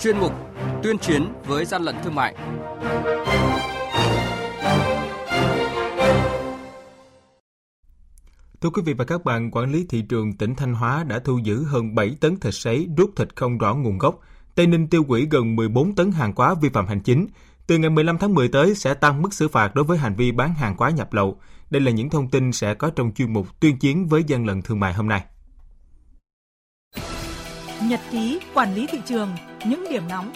chuyên mục Tuyên chiến với gian lận thương mại. Thưa quý vị và các bạn, quản lý thị trường tỉnh Thanh Hóa đã thu giữ hơn 7 tấn thịt sấy rút thịt không rõ nguồn gốc. Tây Ninh tiêu hủy gần 14 tấn hàng hóa vi phạm hành chính. Từ ngày 15 tháng 10 tới sẽ tăng mức xử phạt đối với hành vi bán hàng hóa nhập lậu. Đây là những thông tin sẽ có trong chuyên mục tuyên chiến với gian lận thương mại hôm nay. Nhật ký quản lý thị trường, những điểm nóng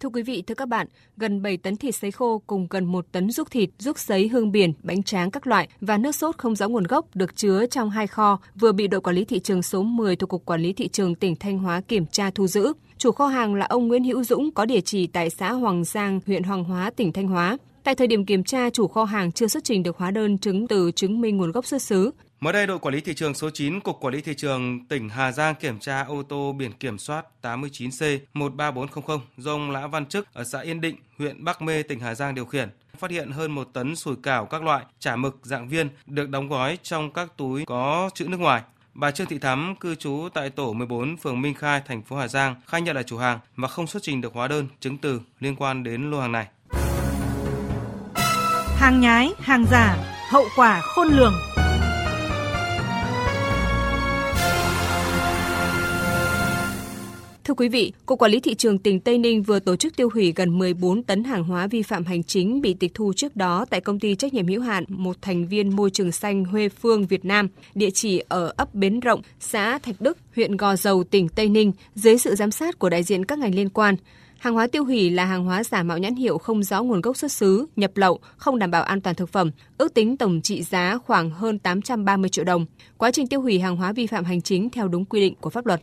Thưa quý vị, thưa các bạn, gần 7 tấn thịt sấy khô cùng gần 1 tấn ruốc thịt, ruốc sấy hương biển, bánh tráng các loại và nước sốt không rõ nguồn gốc được chứa trong hai kho vừa bị đội quản lý thị trường số 10 thuộc Cục Quản lý Thị trường tỉnh Thanh Hóa kiểm tra thu giữ. Chủ kho hàng là ông Nguyễn Hữu Dũng có địa chỉ tại xã Hoàng Giang, huyện Hoàng Hóa, tỉnh Thanh Hóa. Tại thời điểm kiểm tra, chủ kho hàng chưa xuất trình được hóa đơn chứng từ chứng minh nguồn gốc xuất xứ. Mới đây, đội quản lý thị trường số 9, Cục Quản lý Thị trường tỉnh Hà Giang kiểm tra ô tô biển kiểm soát 89C13400 do ông Lã Văn Trức ở xã Yên Định, huyện Bắc Mê, tỉnh Hà Giang điều khiển. Phát hiện hơn một tấn sủi cảo các loại, chả mực dạng viên được đóng gói trong các túi có chữ nước ngoài. Bà Trương Thị Thắm, cư trú tại tổ 14 phường Minh Khai, thành phố Hà Giang, khai nhận là chủ hàng và không xuất trình được hóa đơn, chứng từ liên quan đến lô hàng này. Hàng nhái, hàng giả, hậu quả khôn lường. Thưa quý vị, Cục Quản lý Thị trường tỉnh Tây Ninh vừa tổ chức tiêu hủy gần 14 tấn hàng hóa vi phạm hành chính bị tịch thu trước đó tại công ty trách nhiệm hữu hạn một thành viên môi trường xanh Huê Phương Việt Nam, địa chỉ ở ấp Bến Rộng, xã Thạch Đức, huyện Gò Dầu, tỉnh Tây Ninh, dưới sự giám sát của đại diện các ngành liên quan. Hàng hóa tiêu hủy là hàng hóa giả mạo nhãn hiệu không rõ nguồn gốc xuất xứ, nhập lậu, không đảm bảo an toàn thực phẩm, ước tính tổng trị giá khoảng hơn 830 triệu đồng. Quá trình tiêu hủy hàng hóa vi phạm hành chính theo đúng quy định của pháp luật.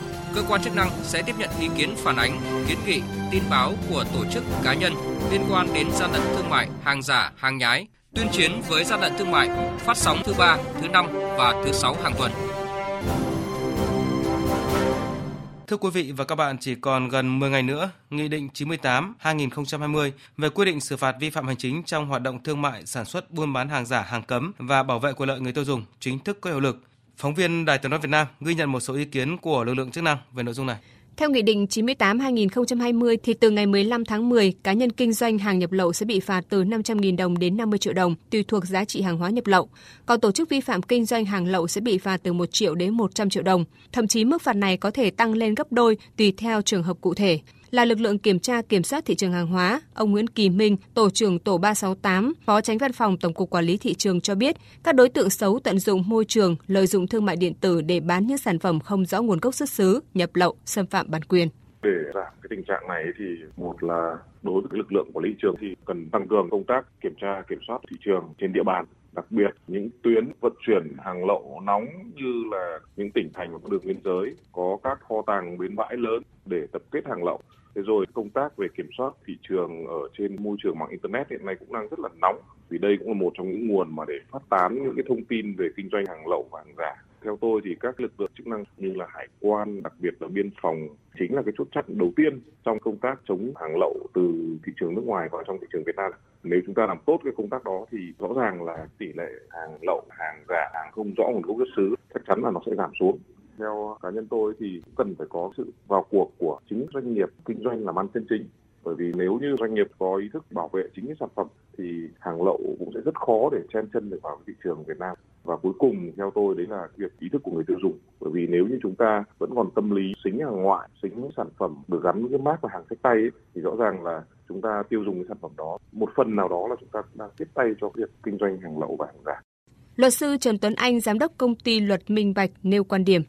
Cơ quan chức năng sẽ tiếp nhận ý kiến phản ánh, kiến nghị, tin báo của tổ chức cá nhân liên quan đến gian lận thương mại, hàng giả, hàng nhái, tuyên chiến với gian lận thương mại, phát sóng thứ ba, thứ năm và thứ sáu hàng tuần. Thưa quý vị và các bạn, chỉ còn gần 10 ngày nữa, Nghị định 98-2020 về quy định xử phạt vi phạm hành chính trong hoạt động thương mại, sản xuất, buôn bán hàng giả, hàng cấm và bảo vệ quyền lợi người tiêu dùng chính thức có hiệu lực. Phóng viên Đài tiếng nói Việt Nam ghi nhận một số ý kiến của lực lượng chức năng về nội dung này. Theo Nghị định 98-2020 thì từ ngày 15 tháng 10, cá nhân kinh doanh hàng nhập lậu sẽ bị phạt từ 500.000 đồng đến 50 triệu đồng, tùy thuộc giá trị hàng hóa nhập lậu. Còn tổ chức vi phạm kinh doanh hàng lậu sẽ bị phạt từ 1 triệu đến 100 triệu đồng. Thậm chí mức phạt này có thể tăng lên gấp đôi tùy theo trường hợp cụ thể là lực lượng kiểm tra kiểm soát thị trường hàng hóa, ông Nguyễn Kỳ Minh, tổ trưởng tổ 368, phó tránh văn phòng Tổng cục Quản lý thị trường cho biết, các đối tượng xấu tận dụng môi trường, lợi dụng thương mại điện tử để bán những sản phẩm không rõ nguồn gốc xuất xứ, nhập lậu, xâm phạm bản quyền. Để giảm cái tình trạng này thì một là đối với lực lượng quản lý thị trường thì cần tăng cường công tác kiểm tra kiểm soát thị trường trên địa bàn đặc biệt, những tuyến vận chuyển hàng lậu nóng như là những tỉnh thành và các đường biên giới có các kho tàng bến bãi lớn để tập kết hàng lậu Thế rồi công tác về kiểm soát thị trường ở trên môi trường mạng internet hiện nay cũng đang rất là nóng vì đây cũng là một trong những nguồn mà để phát tán những cái thông tin về kinh doanh hàng lậu và hàng giả. Theo tôi thì các lực lượng chức năng như là hải quan, đặc biệt là biên phòng chính là cái chốt chặn đầu tiên trong công tác chống hàng lậu từ thị trường nước ngoài vào trong thị trường Việt Nam. Nếu chúng ta làm tốt cái công tác đó thì rõ ràng là tỷ lệ hàng lậu, hàng giả, hàng không rõ nguồn gốc xuất xứ chắc chắn là nó sẽ giảm xuống. Theo cá nhân tôi thì cần phải có sự vào cuộc của chính doanh nghiệp kinh doanh làm ăn chân chính. Bởi vì nếu như doanh nghiệp có ý thức bảo vệ chính cái sản phẩm thì hàng lậu cũng sẽ rất khó để chen chân được vào thị trường Việt Nam và cuối cùng theo tôi đấy là việc ý thức của người tiêu dùng bởi vì nếu như chúng ta vẫn còn tâm lý xính hàng ngoại xính sản phẩm được gắn với cái mác và hàng sách tay ấy, thì rõ ràng là chúng ta tiêu dùng cái sản phẩm đó một phần nào đó là chúng ta đang tiếp tay cho việc kinh doanh hàng lậu và hàng giả. Luật sư Trần Tuấn Anh, giám đốc công ty luật Minh Bạch nêu quan điểm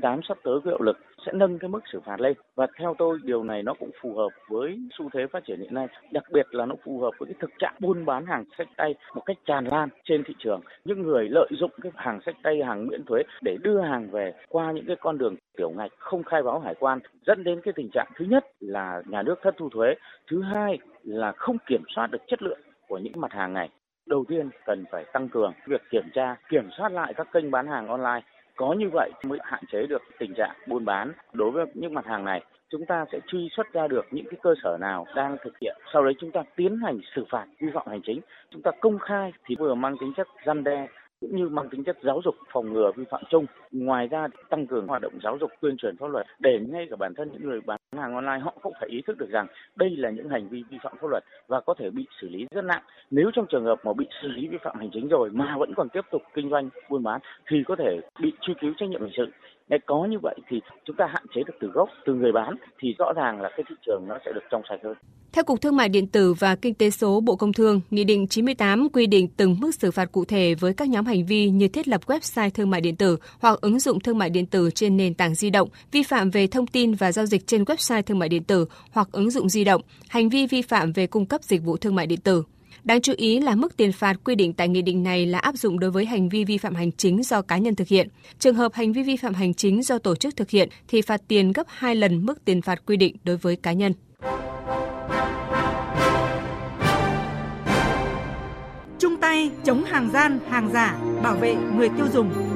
98 sắp tới có hiệu lực sẽ nâng cái mức xử phạt lên. Và theo tôi, điều này nó cũng phù hợp với xu thế phát triển hiện nay. Đặc biệt là nó phù hợp với cái thực trạng buôn bán hàng sách tay một cách tràn lan trên thị trường. Những người lợi dụng cái hàng sách tay, hàng miễn thuế để đưa hàng về qua những cái con đường tiểu ngạch, không khai báo hải quan, dẫn đến cái tình trạng thứ nhất là nhà nước thất thu thuế, thứ hai là không kiểm soát được chất lượng của những mặt hàng này. Đầu tiên cần phải tăng cường việc kiểm tra, kiểm soát lại các kênh bán hàng online có như vậy mới hạn chế được tình trạng buôn bán. Đối với những mặt hàng này, chúng ta sẽ truy xuất ra được những cái cơ sở nào đang thực hiện. Sau đấy chúng ta tiến hành xử phạt vi phạm hành chính. Chúng ta công khai thì vừa mang tính chất răn đe, cũng như mang tính chất giáo dục, phòng ngừa vi phạm chung. Ngoài ra tăng cường hoạt động giáo dục, tuyên truyền pháp luật để ngay cả bản thân những người bán hàng online, họ cũng phải ý thức được rằng đây là những hành vi vi phạm pháp luật và có thể bị xử lý rất nặng. Nếu trong trường hợp mà bị xử lý vi phạm hành chính rồi mà vẫn còn tiếp tục kinh doanh buôn bán thì có thể bị truy cứu trách nhiệm hình sự. Nếu có như vậy thì chúng ta hạn chế được từ gốc, từ người bán thì rõ ràng là cái thị trường nó sẽ được trong sạch hơn. Theo Cục Thương mại Điện tử và Kinh tế số Bộ Công Thương, Nghị định 98 quy định từng mức xử phạt cụ thể với các nhóm hành vi như thiết lập website thương mại điện tử hoặc ứng dụng thương mại điện tử trên nền tảng di động, vi phạm về thông tin và giao dịch trên website thương mại điện tử hoặc ứng dụng di động, hành vi vi phạm về cung cấp dịch vụ thương mại điện tử. Đáng chú ý là mức tiền phạt quy định tại nghị định này là áp dụng đối với hành vi vi phạm hành chính do cá nhân thực hiện. Trường hợp hành vi vi phạm hành chính do tổ chức thực hiện thì phạt tiền gấp 2 lần mức tiền phạt quy định đối với cá nhân. Chung tay chống hàng gian, hàng giả, bảo vệ người tiêu dùng.